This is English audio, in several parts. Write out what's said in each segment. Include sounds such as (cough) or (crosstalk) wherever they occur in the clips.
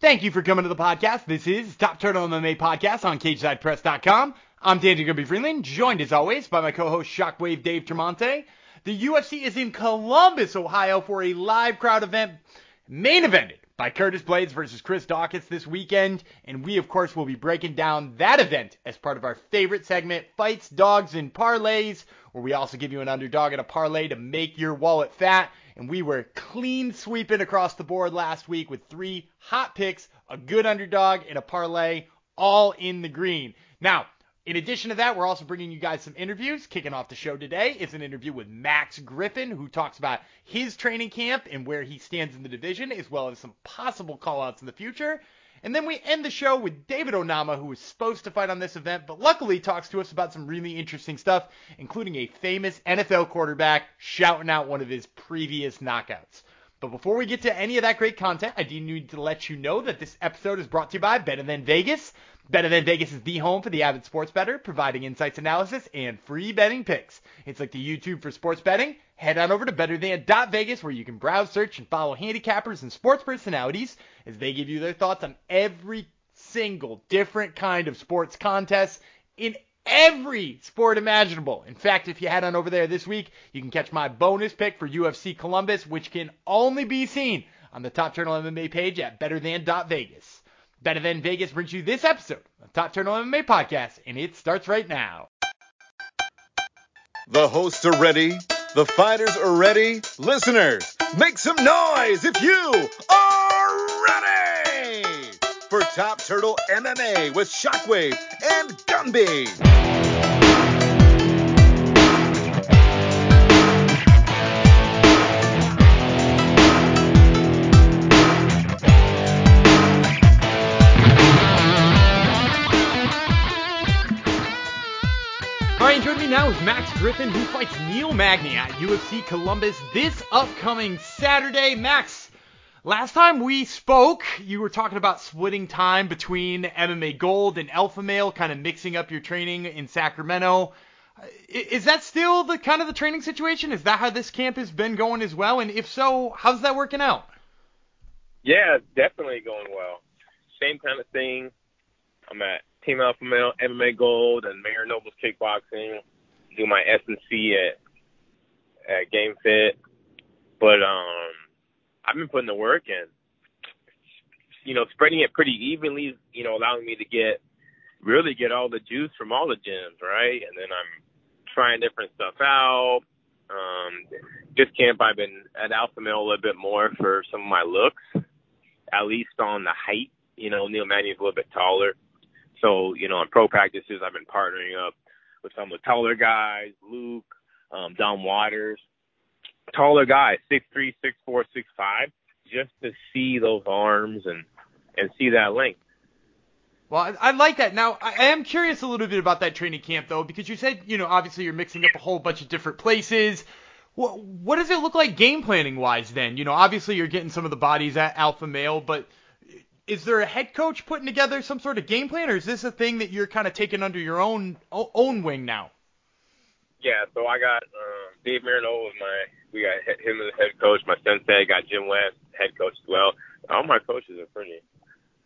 Thank you for coming to the podcast. This is Top Turtle MMA Podcast on CageSidePress.com. I'm Danny Gumby Freeland, joined as always by my co-host Shockwave Dave Tremonte. The UFC is in Columbus, Ohio for a live crowd event, main evented by Curtis Blaydes versus Chris Daukaus this weekend, and we of course will be breaking down that event as part of our favorite segment, Fights, Dogs, and Parlays, where we also give you an underdog and a parlay to make your wallet fat. And we were clean sweeping across the board last week with three hot picks, a good underdog, and a parlay, all in the green. Now, in addition to that, we're also bringing you guys some interviews. Kicking off the show today is an interview with Max Griffin, who talks about his training camp and where he stands in the division, as well as some possible callouts in the future. And then we end the show with David Onama, who was supposed to fight on this event, but luckily talks to us about some really interesting stuff, including a famous NFL quarterback shouting out one of his previous knockouts. But before we get to any of that great content, I do need to let you know that this episode is brought to you by Better Than Vegas. Better Than Vegas is the home for the avid sports better, providing insights, analysis, and free betting picks. It's like the YouTube for sports betting. Head on over to betterthan.vegas where you can browse, search, and follow handicappers and sports personalities as they give you their thoughts on every single different kind of sports contest in every sport imaginable. In fact, if you head on over there this week, you can catch my bonus pick for UFC Columbus, which can only be seen on the Top Turtle MMA page at betterthan.vegas. Better Than Vegas brings you this episode of Top Turtle MMA Podcast, and it starts right now. The hosts are ready. The fighters are ready. Listeners, make some noise if you are ready Top Turtle MMA with Shockwave and Gumby. All right, joining me now is Max Griffin, who fights Neil Magny at UFC Columbus this upcoming Saturday. Max, last time we spoke, you were talking about splitting time between MMA Gold and Alpha Male, kind of mixing up your training in Sacramento. Is that still the kind of the training situation? Is that how this camp has been going as well? And if so, how's that working out? Yeah, it's definitely going well. Same kind of thing. I'm at Team Alpha Male, MMA Gold, and Mayor Nobles Kickboxing. Do my S and C at at Game Fit, but um, I've been putting the work in. You know, spreading it pretty evenly. You know, allowing me to get really get all the juice from all the gyms, right? And then I'm trying different stuff out. Um, this camp, I've been at Alpha Male a little bit more for some of my looks, at least on the height. You know, Neil Magny's a little bit taller. So, you know, in pro practices, I've been partnering up with some of the taller guys, Luke, um, Don Waters, taller guy, six three, six four, six five, just to see those arms and and see that length. Well, I, I like that. Now, I, am curious a little bit about that training camp, though, because you said, you know, obviously you're mixing up a whole bunch of different places. What, what does it look like game planning wise then? You know, obviously you're getting some of the bodies at Alpha Male, but is there a head coach putting together some sort of game plan, or is this a thing that you're kind of taking under your own own wing now? Yeah, so I got um, Dave Marino was my we got him as head coach. My sensei got Jim West head coach as well. All my coaches are pretty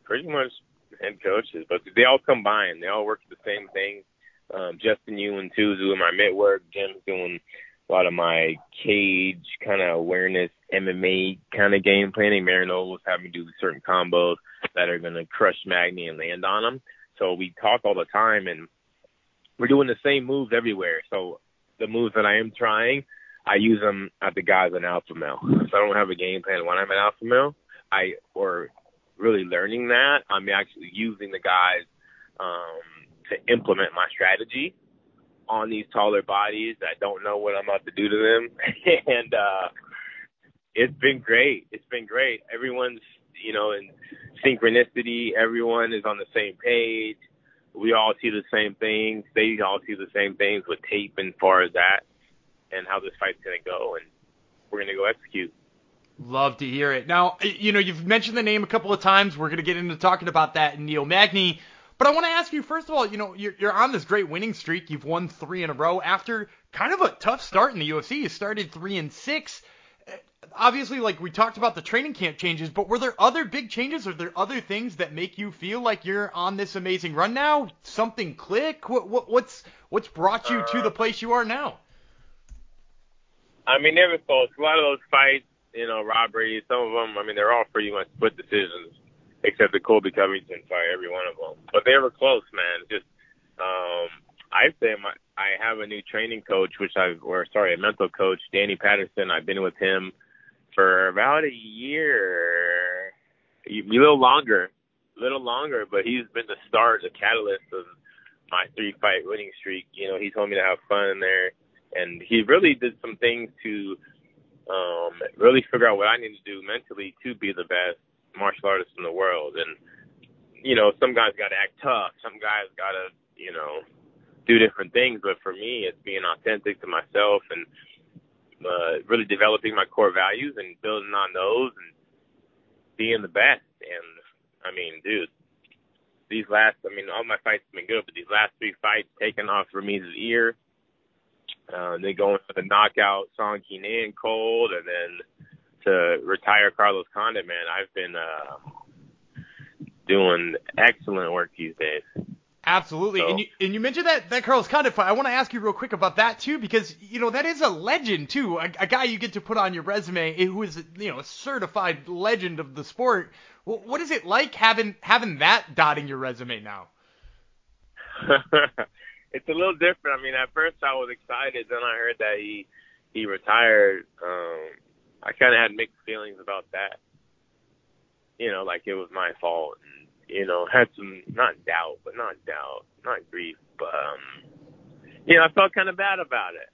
pretty much head coaches, but they all combine. They all work the same thing. Um, Justin Ewan too is doing my mitt work. Jim's doing a lot of my cage kind of awareness, MMA kind of game planning. Marino was having me do certain combos that are going to crush Magny and land on them. So we talk all the time, and we're doing the same moves everywhere. So the moves that I am trying, I use them at the guys in Alpha Male. So I don't have a game plan when I'm at Alpha Male. I or really learning that. I'm actually using the guys um, to implement my strategy on these taller bodies that don't know what I'm about to do to them, (laughs) and uh, it's been great. It's been great. Everyone's you know in synchronicity. Everyone is on the same page. We all see the same things. They all see the same things with tape and far as that, and how this fight's gonna go, and we're gonna go execute. Love to hear it. Now, you know, you've mentioned the name a couple of times. We're going to get into talking about that in Neil Magny. But I want to ask you, first of all, you know, you're, you're on this great winning streak. You've won three in a row after kind of a tough start in the UFC. You started three and six. Obviously, like we talked about the training camp changes, but were there other big changes? Are there other things that make you feel like you're on this amazing run now? Something click? What, what what's what's brought you to the place you are now? I mean, they were close. A lot of those fights, you know, robberies, some of them, I mean, they're all pretty much split decisions, except the Colby Covington fight, every one of them. But they were close, man. Just, um, I say my, I have a new training coach, which I've, or sorry, a mental coach, Danny Patterson. I've been with him for about a year, a little longer, a little longer, but he's been the start, the catalyst of my three fight winning streak. You know, he told me to have fun in there and he really did some things to um, really figure out what I need to do mentally to be the best martial artist in the world. And you know, some guys got to act tough, some guys got to you know do different things. But for me, it's being authentic to myself and uh, really developing my core values and building on those and being the best. And I mean, dude, these last, I mean, all my fights have been good, but these last three fights taken off Ramiz's ear uh, then going for the knockout Song Kenan cold, and then to retire Carlos Condit, man, I've been uh, doing excellent work these days. Absolutely, so. and you and you mentioned that that Carlos Condit fight. I want to ask you real quick about that too, because you know that is a legend too, a, a guy you get to put on your resume who is you know a certified legend of the sport. Well, what is it like having having that dotting your resume now? (laughs) it's a little different. I mean, at first I was excited, then I heard that he he retired. Um, I kind of had mixed feelings about that. You know, like it was my fault, and you know, had some not doubt, but not doubt, not grief, but um, you know, I felt kind of bad about it.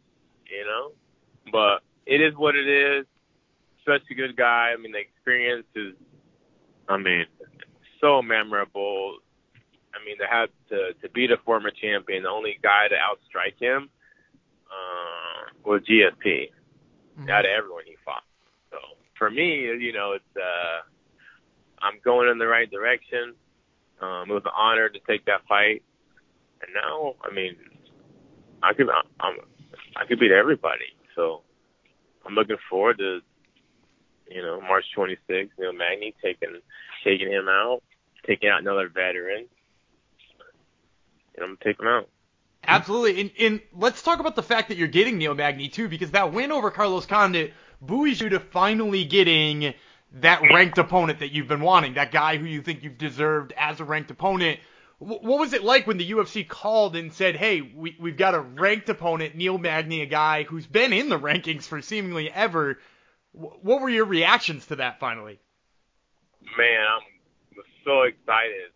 You know, but it is what it is. Such a good guy. I mean, the experience is, I mean, so memorable I mean, to have to to beat a former champion, the only guy to outstrike him uh, was GSP mm-hmm. out of everyone he fought. So for me, you know, it's uh, I'm going in the right direction. Um, it was an honor to take that fight, and now, I mean, I could I'm I could beat everybody. So I'm looking forward to you know March 26th, Neil Magny taking taking him out, taking out another veteran and I'm gonna take him out. Absolutely, and, and let's talk about the fact that you're getting Neil Magny too, because that win over Carlos Condit buoys you to finally getting that ranked opponent that you've been wanting, that guy who you think you've deserved as a ranked opponent. What was it like when the UFC called and said, "Hey, we, we've got a ranked opponent, Neil Magny, a guy who's been in the rankings for seemingly ever"? What were your reactions to that finally? Man, I'm so excited.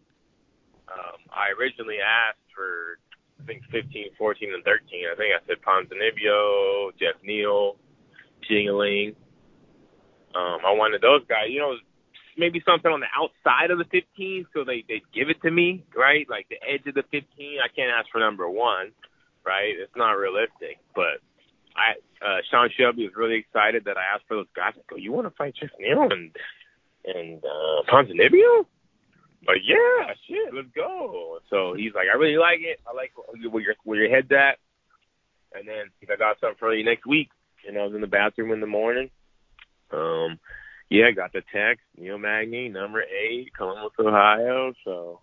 Um, I originally asked for I think 15, 14, and 13. I think I said Ponzinibbio, Geoff Neal, Jingliang. Um, I wanted those guys. You know, maybe something on the outside of the 15, so they they give it to me, right? Like the edge of the 15. I can't ask for number one, right? It's not realistic. But I, uh, Sean Shelby was really excited that I asked for those guys. I go, you want to fight Geoff Neal and and uh, Ponzinibbio? But yeah, shit, let's go. So he's like, I really like it. I like where your where your head's at. And then I got something for you next week. And I was in the bathroom in the morning. Um, yeah, got the text. Neil Magny, number eight, Columbus, Ohio. So,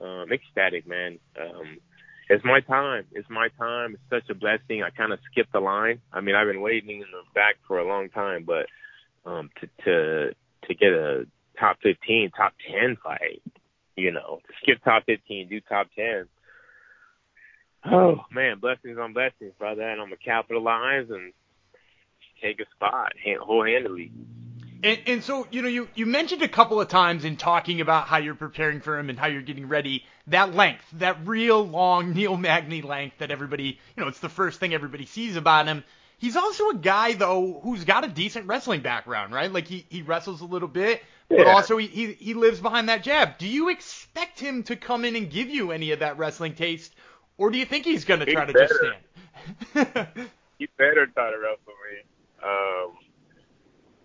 um, ecstatic, man. Um, it's my time. It's my time. It's such a blessing. I kind of skipped the line. I mean, I've been waiting in the back for a long time, but um, to to to get a top 15, top 10 fight. You know, skip top 15, do top 10. Oh man, blessings on blessings, brother, and I'm gonna capitalize and take a spot whole handedly. And, and so, you know, you, you mentioned a couple of times in talking about how you're preparing for him and how you're getting ready, that length, that real long Neil Magny length that everybody, you know, it's the first thing everybody sees about him. He's also a guy though who's got a decent wrestling background, right? Like he, he wrestles a little bit, but yeah. also he, he he lives behind that jab. Do you expect him to come in and give you any of that wrestling taste, or do you think he's gonna try to better. just stand? (laughs) he better try to wrestle me. Um,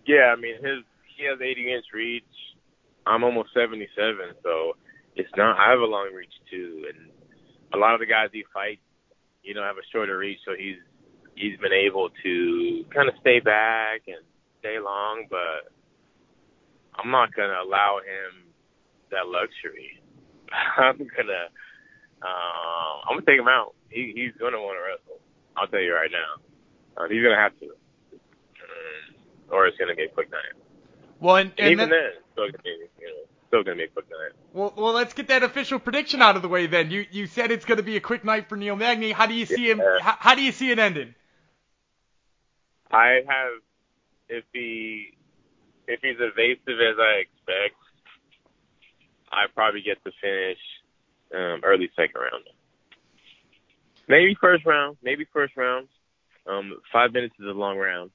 yeah, I mean his he has 80 inch reach. I'm almost 77, so it's not. I have a long reach too, and a lot of the guys he fights, you know, have a shorter reach, so he's he's been able to kind of stay back and day long, but I'm not gonna allow him that luxury. (laughs) I'm gonna, uh, I'm gonna take him out. He, he's gonna want to wrestle. I'll tell you right now. Uh, he's gonna have to, or it's gonna be a quick night. Well, and, and Even then, then, it's still gonna be, you know, still gonna be a quick night. well, well, let's get that official prediction out of the way then. You you said it's going to be a quick night for Neil Magny. How do you see him? How, how do you see it ending? I have, if he, if he's evasive as I expect, I probably get to finish um, early second round. Maybe first round, maybe first round. Um, five minutes is a long round.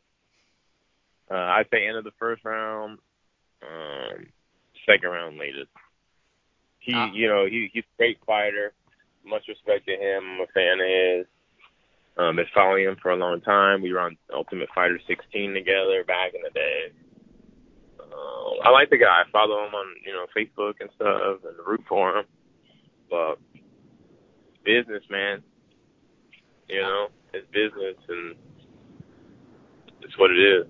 Uh, I'd say end of the first round, um, second round latest. He, Ah. you know, he he's a great fighter. Much respect to him. I'm a fan of his. Um, been following him for a long time. We were on Ultimate Fighter 16 together back in the day. Um, I like the guy. I follow him on you know Facebook and stuff, and root for him. But business, man. You know, it's business, and it's what it is.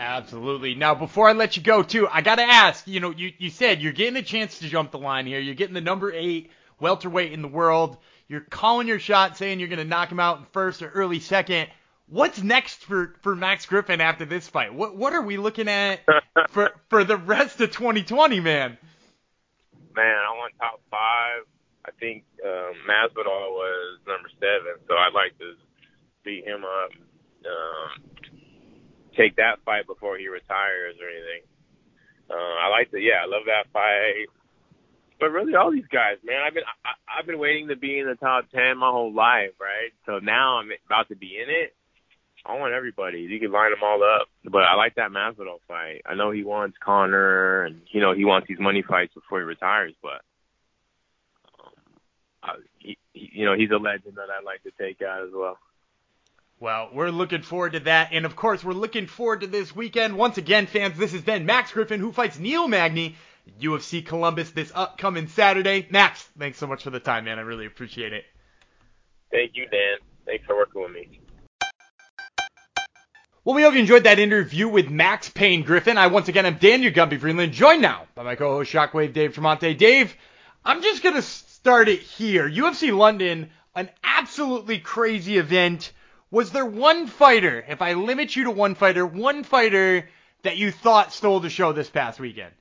Absolutely. Now, before I let you go, too, I got to ask. You know, you you said you're getting a chance to jump the line here. You're getting the number eight welterweight in the world. You're calling your shot, saying you're going to knock him out in first or early second. What's next for, for Max Griffin after this fight? What what are we looking at (laughs) for for the rest of 2020, man? man, I want top five. I think um, Masvidal was number seven, so I'd like to beat him up, um, take that fight before he retires or anything. Uh, I like to, yeah, I love that fight. But really, all these guys, man, I've been I, I've been waiting to be in the top ten my whole life, right? So now I'm about to be in it. I want everybody. You can line them all up. But I like that Masvidal fight. I know he wants Conor, and you know he wants these money fights before he retires. But um, I, he, you know he's a legend that I'd like to take out as well. Well, we're looking forward to that. And of course, we're looking forward to this weekend. Once again, fans, this is been Max Griffin who fights Neil Magny, UFC Columbus this upcoming Saturday. Max, thanks so much for the time, man. I really appreciate it. Thank you, Dan. Thanks for working with me. Well, we hope you enjoyed that interview with Max Payne Griffin. I once again am Daniel Gumby Freeland, joined now by my co-host Shockwave Dave Tremonte. Dave, I'm just gonna start it here. UFC London, an absolutely crazy event. Was there one fighter, if I limit you to one fighter, one fighter that you thought stole the show this past weekend?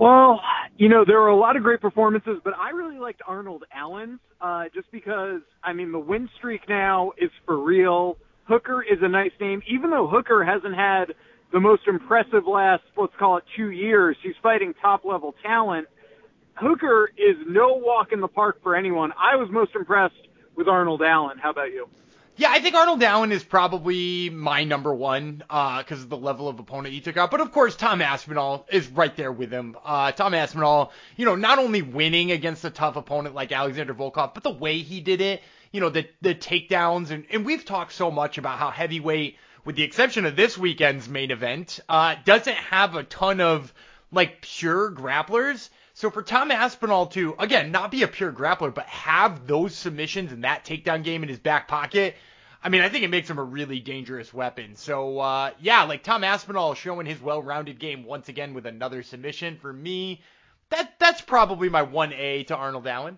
Well, you know, there were a lot of great performances, but I really liked Arnold Allen's, uh, just because, I mean, the win streak now is for real. Hooker is a nice name, even though Hooker hasn't had the most impressive last, let's call it two years. He's fighting top level talent. Hooker is no walk in the park for anyone. I was most impressed with Arnold Allen. How about you? Yeah, I think Arnold Allen is probably my number one because of the level of opponent he took out. But of course, Tom Aspinall is right there with him. Uh, Tom Aspinall, you know, not only winning against a tough opponent like Alexander Volkov, but the way he did it, you know, the the takedowns, and, and we've talked so much about how heavyweight, with the exception of this weekend's main event, uh, doesn't have a ton of like pure grapplers. So for Tom Aspinall to, again, not be a pure grappler, but have those submissions and that takedown game in his back pocket, I mean, I think it makes him a really dangerous weapon. So, uh, yeah, like Tom Aspinall showing his well-rounded game once again with another submission. For me, that that's probably my 1A to Arnold Allen.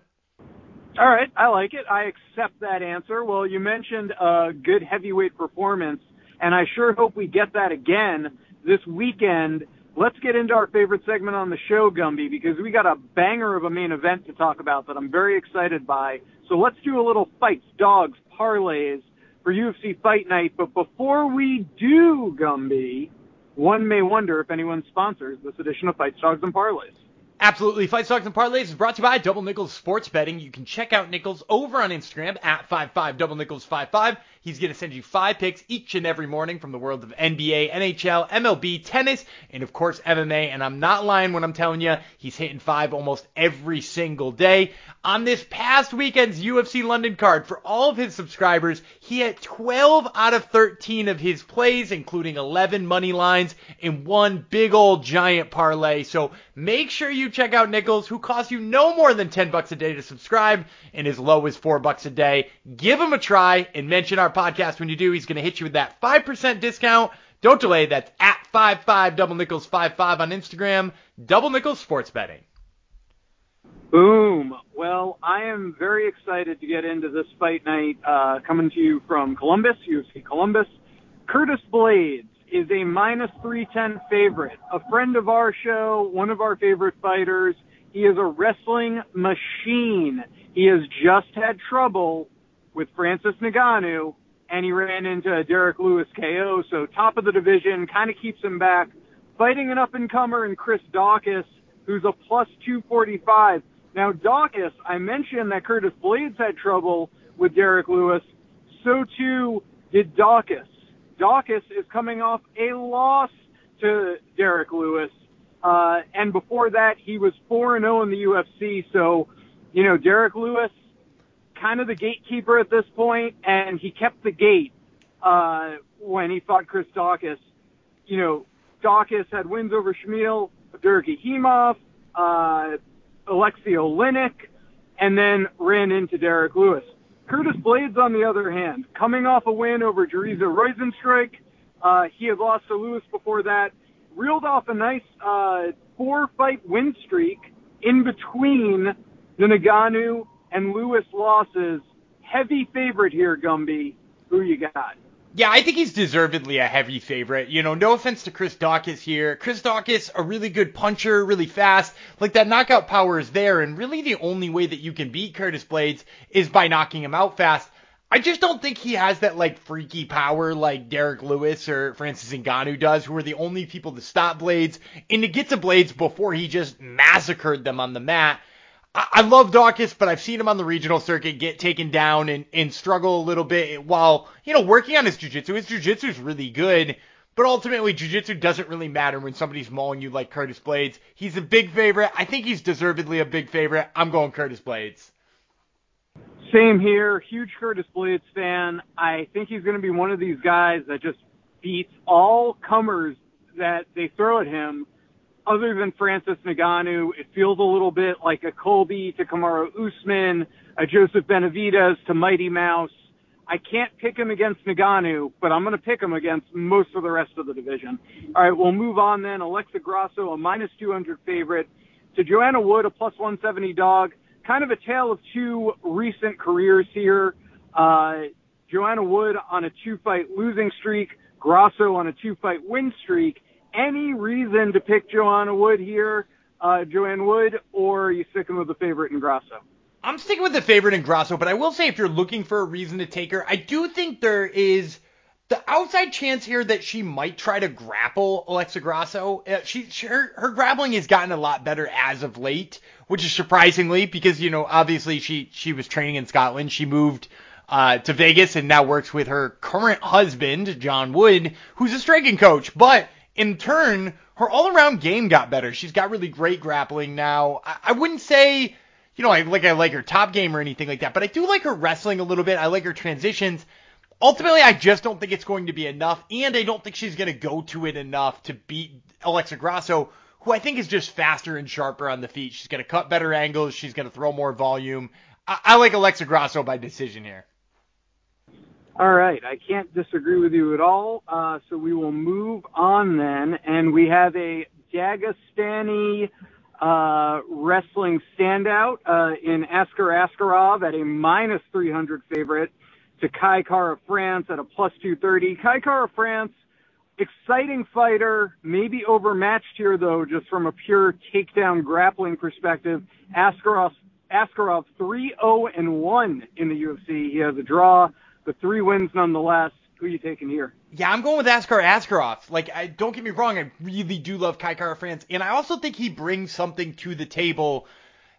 All right, I like it. I accept that answer. Well, you mentioned a good heavyweight performance, and I sure hope we get that again this weekend. Let's get into our favorite segment on the show, Gumby, because we got a banger of a main event to talk about that I'm very excited by. So let's do a little fights, dogs, parlays for UFC Fight Night. But before we do, Gumby, one may wonder if anyone sponsors this edition of Fights, Dogs, and Parlays. Absolutely. Fight Stocks and Parlays is brought to you by Double Nickels Sports Betting. You can check out Nickels over on Instagram at 55 Double Nickels 55. He's going to send you five picks each and every morning from the world of NBA, NHL, MLB, tennis, and of course MMA. And I'm not lying when I'm telling you he's hitting five almost every single day. On this past weekend's UFC London card, for all of his subscribers, he had 12 out of 13 of his plays, including 11 money lines and one big old giant parlay. So make sure you check out Nickels, who costs you no more than 10 bucks a day to subscribe and as low as 4 bucks a day. Give him a try and mention our podcast when you do. He's going to hit you with that 5% discount. Don't delay. That's at 55 double nickels 55 on Instagram. Double nickels sports betting. Boom. Well, I am very excited to get into this fight night uh, coming to you from Columbus, UFC Columbus. Curtis Blaydes is a minus 310 favorite, a friend of our show, one of our favorite fighters. He is a wrestling machine. He has just had trouble with Francis Ngannou, and he ran into Derrick Lewis KO, so top of the division, kind of keeps him back. Fighting an up-and-comer in Chris Daukaus, who's a plus 245. Now, Daukaus, I mentioned that Curtis Blaydes had trouble with Derrick Lewis. So too did Daukaus. Daukaus is coming off a loss to Derrick Lewis. Uh, and before that, he was 4-0 in the UFC. So, you know, Derrick Lewis, kind of the gatekeeper at this point, and he kept the gate uh, when he fought Chris Daukaus. You know, Daukaus had wins over Shamil, Abdurakhimov, uh, Alexei Oleinik, and then ran into Derrick Lewis. Curtis Blaydes, on the other hand, coming off a win over Jairzinho Rozenstruik, uh, he had lost to Lewis before that, reeled off a nice uh, four-fight win streak in between the Ngannou and Lewis losses. Heavy favorite here, Gumby. Who you got? Yeah, I think he's deservedly a heavy favorite. You know, no offense to Chris Daukaus here. Chris Daukaus, a really good puncher, really fast. Like that knockout power is there, and really the only way that you can beat Curtis Blaydes is by knocking him out fast. I just don't think he has that like freaky power like Derrick Lewis or Francis Ngannou does, who are the only people to stop Blaydes and to get to Blaydes before he just massacred them on the mat. I love Daukaus, but I've seen him on the regional circuit get taken down and, and struggle a little bit while, you know, working on his jiu-jitsu. His jiu-jitsu is really good, but ultimately jiu-jitsu doesn't really matter when somebody's mauling you like Curtis Blaydes. He's a big favorite. I think he's deservedly a big favorite. I'm going Curtis Blaydes. Same here. Huge Curtis Blaydes fan. I think he's going to be one of these guys that just beats all comers that they throw at him other than Francis Ngannou, it feels a little bit like a Colby to Kamaru Usman, a Joseph Benavidez to Mighty Mouse. I can't pick him against Ngannou, but I'm going to pick him against most of the rest of the division. All right, we'll move on then. Alexa Grasso, a minus 200 favorite, to Joanna Wood, a plus 170 dog. Kind of a tale of two recent careers here. Uh, Joanna Wood on a two-fight losing streak, Grasso on a two-fight win streak any reason to pick Joanna Wood here, uh, Joanne Wood, or are you sticking with the favorite in Grasso? I'm sticking with the favorite in Grasso, but I will say if you're looking for a reason to take her, I do think there is the outside chance here that she might try to grapple Alexa Grasso. Uh, she, she her, her grappling has gotten a lot better as of late, which is surprisingly because you know obviously she she was training in Scotland. She moved uh, to Vegas and now works with her current husband John Wood, who's a striking coach, but in turn, her all around game got better. She's got really great grappling now. I, I wouldn't say, you know, I like I like her top game or anything like that, but I do like her wrestling a little bit. I like her transitions. Ultimately, I just don't think it's going to be enough, and I don't think she's going to go to it enough to beat Alexa Grasso, who I think is just faster and sharper on the feet. She's going to cut better angles. She's going to throw more volume. I, I like Alexa Grasso by decision here. All right, I can't disagree with you at all. Uh, so we will move on then, and we have a Dagestani uh, wrestling standout uh, in Askar Askarov at a minus 300 favorite to Kai Kara France at a plus 230. Kai Kara France, exciting fighter, maybe overmatched here though, just from a pure takedown grappling perspective. Askarov Askarov 3-0 and 1 in the UFC. He has a draw the three wins nonetheless. Who are you taking here? Yeah, I'm going with Askar Askarov. Like, I don't get me wrong, I really do love Kai Kara France, and I also think he brings something to the table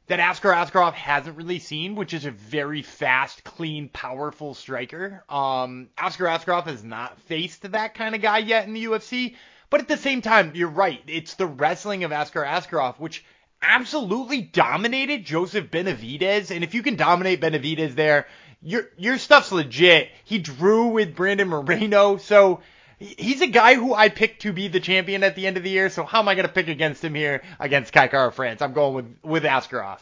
that Askar Askarov hasn't really seen, which is a very fast, clean, powerful striker. Um, Askar Askarov has not faced that kind of guy yet in the UFC, but at the same time, you're right. It's the wrestling of Askar Askarov, which absolutely dominated Joseph Benavidez, and if you can dominate Benavidez there, your your stuff's legit. He drew with Brandon Moreno, so he's a guy who I picked to be the champion at the end of the year. So how am I going to pick against him here against Kai Kara France? I'm going with with Askarov.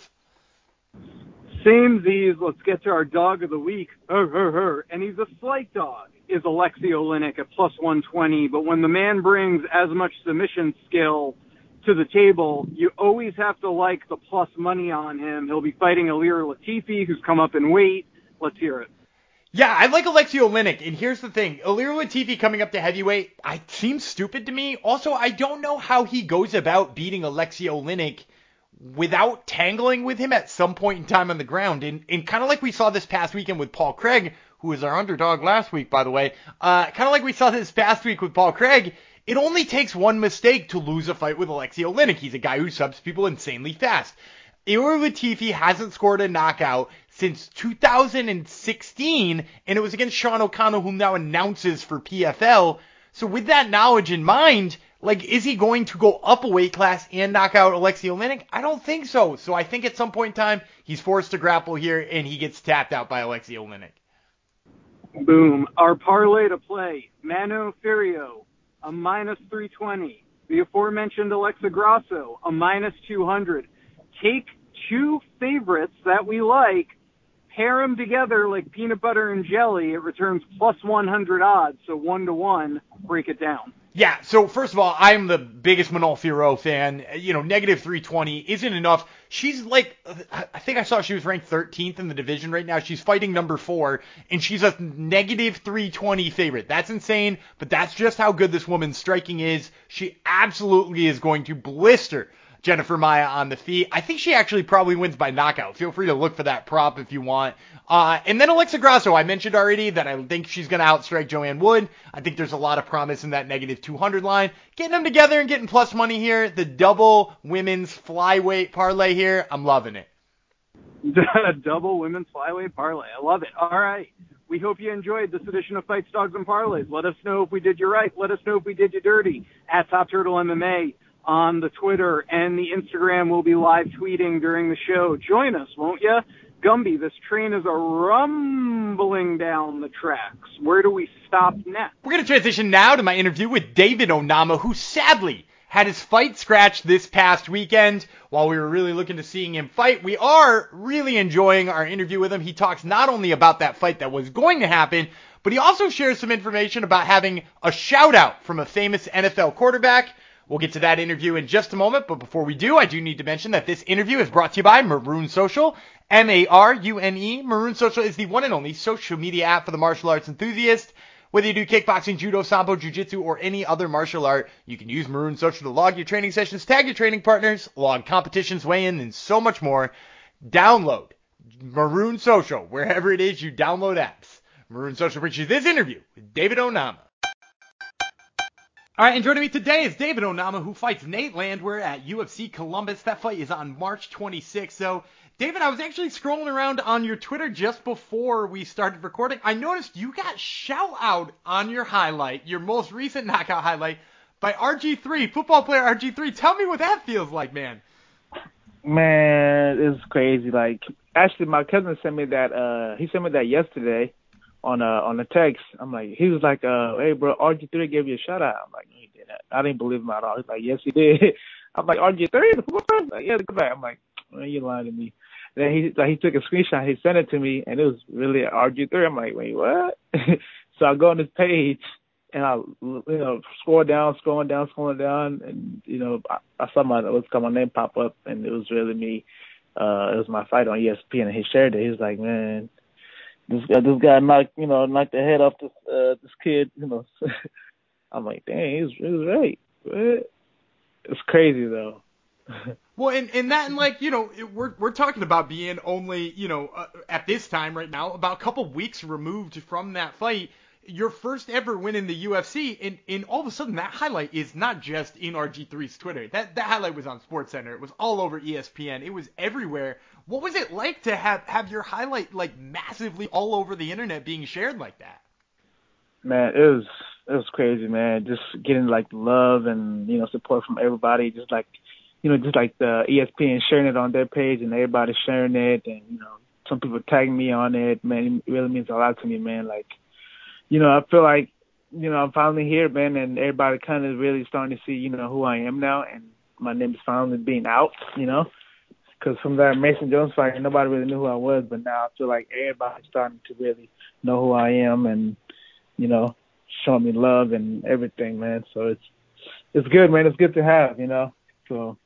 Same Z's. Let's get to our dog of the week. Her, her, her. And he's a slight dog. Is Alexei Oleinik at plus 120. But when the man brings as much submission skill to the table, you always have to like the plus money on him. He'll be fighting Ilir Latifi, who's come up in weight. Let's hear it. Yeah, I like Alexei Oleinik, and here's the thing: Ilir Latifi coming up to heavyweight, I seems stupid to me. Also, I don't know how he goes about beating Alexei Oleinik without tangling with him at some point in time on the ground, and, and kind of like we saw this past weekend with Paul Craig, who was our underdog last week, by the way. Uh, kind of like we saw this past week with Paul Craig. It only takes one mistake to lose a fight with Alexei Oleinik. He's a guy who subs people insanely fast. Ilir Latifi hasn't scored a knockout since 2016, and it was against Sean O'Connell, who now announces for PFL. So with that knowledge in mind, like, is he going to go up a weight class and knock out Alexei Oleinik? I don't think so. So I think at some point in time, he's forced to grapple here, and he gets tapped out by Alexei Oleinik. Boom. Our parlay to play, Manon Fiorot, a minus 320. The aforementioned Alexa Grasso, a minus 200. Take two favorites that we like, pair them together like peanut butter and jelly. It returns plus 100 odds, so one to one. Break it down. Yeah, so first of all, I'm the biggest Manon Fiorot fan. You know, negative 320 isn't enough. She's like, I think I saw she was ranked 13th in the division right now. She's fighting number four, and she's a negative 320 favorite. That's insane, but that's just how good this woman's striking is. She absolutely is going to blister Jennifer Maia on the feet. I think she actually probably wins by knockout. Feel free to look for that prop if you want. Uh, and then Alexa Grasso, I mentioned already that I think she's going to outstrike Joanne Wood. I think there's a lot of promise in that negative 200 line. Getting them together and getting plus money here. The double women's flyweight parlay here. I'm loving it. A (laughs) double women's flyweight parlay. I love it. All right. We hope you enjoyed this edition of Fights, Dogs, and Parlays. Let us know if we did you right. Let us know if we did you dirty at Top Turtle MMA on the Twitter and the Instagram. We'll be live tweeting during the show. Join us, won't you? Gumby, this train is a rumbling down the tracks. Where do we stop next? We're going to transition now to my interview with David Onama, who sadly had his fight scratched this past weekend. While we were really looking to seeing him fight, we are really enjoying our interview with him. He talks not only about that fight that was going to happen, but he also shares some information about having a shout out from a famous NFL quarterback We'll get to that interview in just a moment, but before we do, I do need to mention that this interview is brought to you by Marune Social, M-A-R-U-N-E. Marune Social is the one and only social media app for the martial arts enthusiast. Whether you do kickboxing, judo, sambo, jujitsu, or any other martial art, you can use Marune Social to log your training sessions, tag your training partners, log competitions, weigh in, and so much more. Download Marune Social wherever it is you download apps. Marune Social brings you this interview with David Onama. All right, and joining me today is David Onama, who fights Nate Landwehr at UFC Columbus. That fight is on March 26th. So, David, I was actually scrolling around on your Twitter just before we started recording. I noticed you got shout out on your highlight, your most recent knockout highlight, by RG3, football player RG3. Tell me what that feels like, man. Man, it's crazy. Like, actually, my cousin sent me that. Uh, he sent me that yesterday on a on a text. I'm like, he was like, uh, hey bro, RG3 gave you a shout out. I'm like, no, he didn't. I didn't believe him at all. He's like, yes, he did. (laughs) I'm like, RG3, what? Like, yeah, come back. I'm like, you lying to me. And then he like he took a screenshot. He sent it to me, and it was really RG3. I'm like, wait, what? (laughs) so I go on his page, and I you know scroll down, scrolling down, scrolling down, and you know I, I saw my what's called my name pop up, and it was really me. Uh, it was my fight on ESPN, and he shared it. He was like, man this guy, this guy knocked, you know, knocked the head off this uh, this kid, you know. (laughs) I'm like, dang, he's he's right. It's crazy though. (laughs) well, and and that and like you know we're we're talking about being only you know uh, at this time right now about a couple weeks removed from that fight your first ever win in the UFC, and, and all of a sudden that highlight is not just in RG3's Twitter. That that highlight was on SportsCenter. It was all over ESPN. It was everywhere. What was it like to have have your highlight like massively all over the internet being shared like that? Man, it was it was crazy, man. Just getting like love and you know support from everybody. Just like you know, just like the ESPN sharing it on their page and everybody sharing it, and you know, some people tagging me on it. Man, it really means a lot to me, man. Like you know, I feel like, you know, I'm finally here, man, and everybody kind of really starting to see, you know, who I am now, and my name is finally being out, you know, Because from that Mason Jones fight, nobody really knew who I was, but now I feel like everybody's starting to really know who I am and you know showing me love and everything, man. So it's it's good, man. It's good to have, you know. So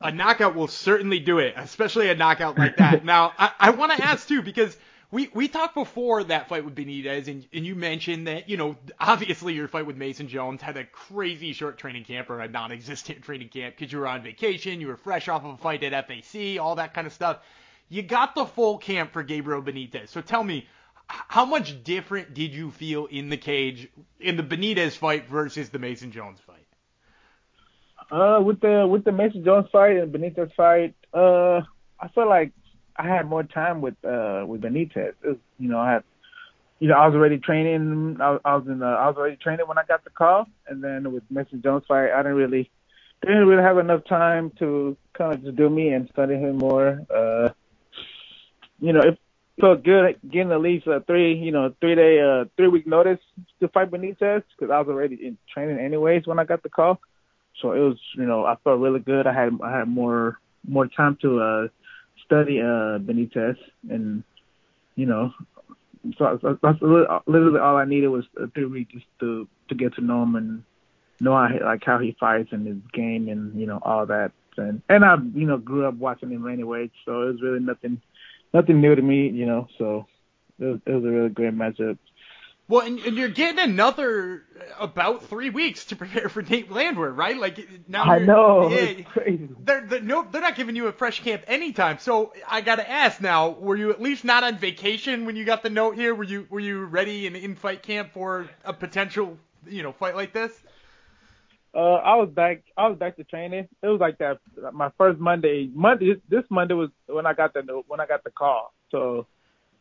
a knockout will certainly do it, especially a knockout like that. (laughs) now, I, I want to ask too because we we talked before that fight with Benitez, and and you mentioned that you know obviously your fight with Mason Jones had a crazy short training camp or a non-existent (laughs) training camp because you were on vacation, you were fresh off of a fight at FAC, all that kind of stuff. You got the full camp for Gabriel Benitez. So tell me, how much different did you feel in the cage in the Benitez fight versus the Mason Jones fight? Uh, with the with the Mason Jones fight and Benitez fight, uh, I feel like I had more time with uh with Benitez. Was, you know, I had you know I was already training. I, I was in. Uh, I was already training when I got the call, and then with Mason Jones fight, I didn't really didn't really have enough time to kind of just do me and study him more. Uh, you know, it felt good getting at least a three, you know, three day, uh, three week notice to fight Benitez because I was already in training anyways when I got the call. So it was, you know, I felt really good. I had I had more more time to uh study uh Benitez, and you know, so that's literally all I needed was three weeks just to to get to know him and know how, like how he fights and his game and you know all that. And and I you know grew up watching him anyway, so it was really nothing nothing new to me, you know. So it was, it was a really great matchup. Well, and, and, you're getting another uh, about three weeks to prepare for Nate Landwehr, right? Like now. I know. Yeah, it's crazy. They're, they're no, they're not giving you a fresh camp anytime. So I gotta ask now: Were you at least not on vacation when you got the note here? Were you were you ready in in fight camp for a potential you know fight like this? Uh, I was back. I was back to training. It was like that. My first Monday. Monday. This Monday was when I got the when I got the call. So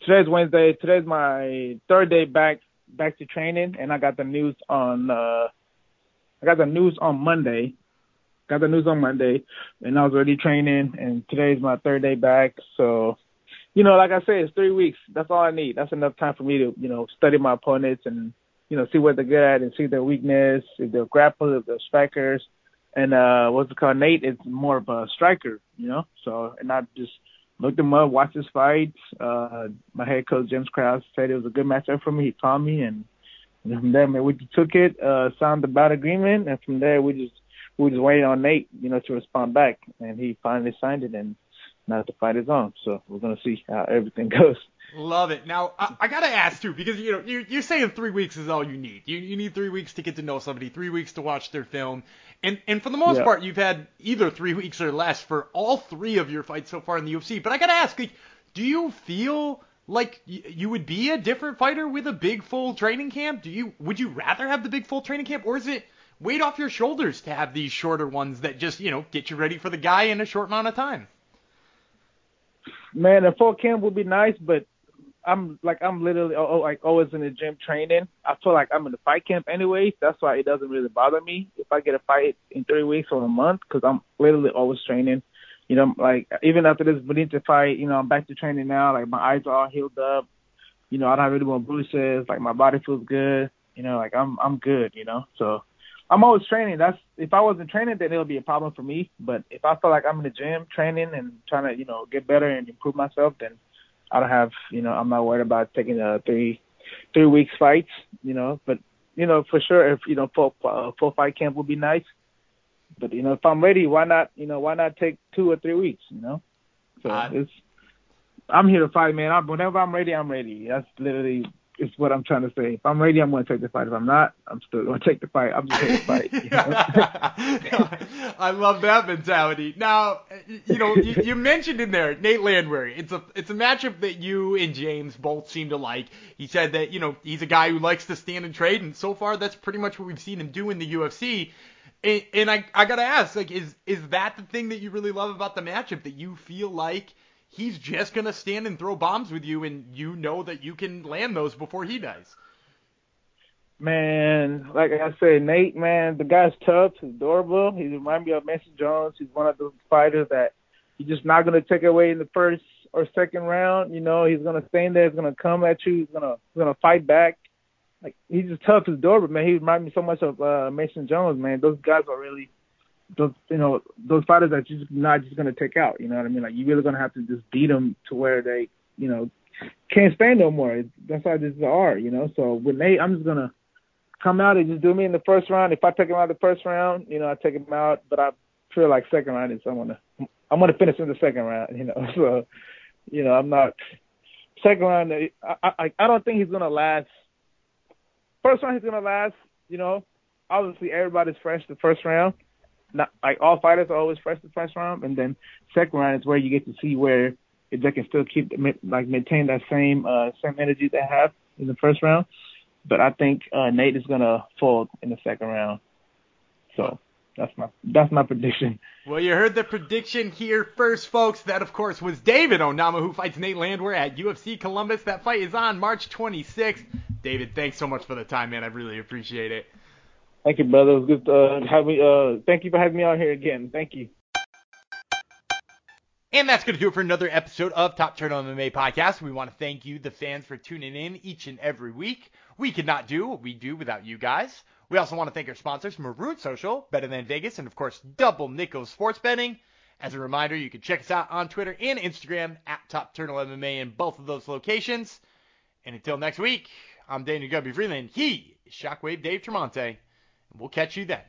today's Wednesday. Today's my third day back back to training, and I got the news on uh, I got the news on Monday. Got the news on Monday, and I was already training, and today's my third day back. So, you know, like I said, it's three weeks. That's all I need. That's enough time for me to, you know, study my opponents and, you know, see what they're good at and see their weakness, if they're grapplers, if they're strikers. And uh what's it called? Nate is more of a striker, you know. So and not just looked him up, watched his fights. Uh, my head coach James Krause said it was a good matchup for me. He called me, and, and from there, man, we took it, uh, signed the bout agreement, and from there, we just we were just waiting on Nate, you know, to respond back, and he finally signed it, and now the fight is on. So we're gonna see how everything (laughs) goes. Love it. Now I, I, gotta ask too, because you know you're, you're saying three weeks is all you need. You you need three weeks to get to know somebody, three weeks to watch their film, and and for the most yeah. part you've had either three weeks or less for all three of your fights so far in the UFC. But I gotta ask, like, do you feel like y- you would be a different fighter with a big full training camp? Do you would you rather have the big full training camp, or is it weight off your shoulders to have these shorter ones that just you know get you ready for the guy in a short amount of time? Man, a full camp would be nice, but I'm like I'm literally oh, oh, like oh, always in the gym training. I feel like I'm in the fight camp anyway. That's why it doesn't really bother me if I get a fight in three weeks or a month because I'm literally always training. You know, like even after this Benitez fight, you know, I'm back to training now. Like my eyes are all healed up. You know, I don't have really more bruises. Like my body feels good. You know, like I'm I'm good. You know, so I'm always training. That's if I wasn't training, then it would be a problem for me. But if I feel like I'm in the gym training and trying to, you know, get better and improve myself, then I don't have, you know, I'm not worried about taking a three, three weeks fights, you know, but, you know, for sure, if, you know, full, uh, full fight camp would be nice. But, you know, if I'm ready, why not, you know, why not take two or three weeks, you know? So uh, it's, I'm here to fight, man. I, whenever I'm ready, I'm ready. That's literally is what I'm trying to say. If I'm ready, I'm going to take the fight. If I'm not, I'm still going to take the fight. I'm just going to fight. You know? (laughs) I love that mentality. Now, you know, you, you, mentioned in there Nate Landwehr. It's a it's a matchup that you and James both seem to like. He said that you know he's a guy who likes to stand and trade, and so far that's pretty much what we've seen him do in the UFC. And, and I I gotta ask, like, is is that the thing that you really love about the matchup? That you feel like he's just gonna stand and throw bombs with you, and you know that you can land those before he does. Man, like I said, Nate, man, the guy's tough. He's durable. He reminds me of Mason Jones. He's one of those fighters that you're just not gonna take away in the first or second round. You know, he's gonna stand there. He's gonna come at you. He's gonna he's gonna fight back. Like he's just tough. He's durable, man. He reminds me so much of uh Mason Jones, man. Those guys are really those you know those fighters are just not just gonna take out. You know what I mean? Like you really gonna have to just beat them to where they you know can't stand no more. That's how this is art. You know. So with Nate, I'm just gonna come out and just do me in the first round. If I take him out the first round, you know I take him out. But I feel like second round is I'm gonna I'm gonna finish in the second round. You know. (laughs) So you know I'm not second round. I I I don't think he's gonna last. First round he's gonna last. You know. Obviously everybody's fresh the first round not like all fighters are always fresh the first round, and then second round is where you get to see where if they can still keep like maintain that same uh same energy they have in the first round. But I think uh Nate is gonna fold in the second round. So that's my that's my prediction. Well, you heard the prediction here first, folks. That of course was David Onama who fights Nate Landwehr at UFC Columbus. That fight is on March 26th. David, thanks so much for the time, man. I really appreciate it. Thank you, brother. It was good to uh, have me. Uh, thank you for having me on here again. Thank you. And that's going to do it for another episode of Top Turtle MMA Podcast. We want to thank you, the fans, for tuning in each and every week. We could not do what we do without you guys. We also want to thank our sponsors, Marune Social, Better Than Vegas, and of course, Double Nickel Sports Betting. As a reminder, you can check us out on Twitter and Instagram at Top Turtle MMA in both of those locations. And until next week, I'm Daniel Gumby Freeland. He is Shockwave Dave Tremonte. We'll catch you then.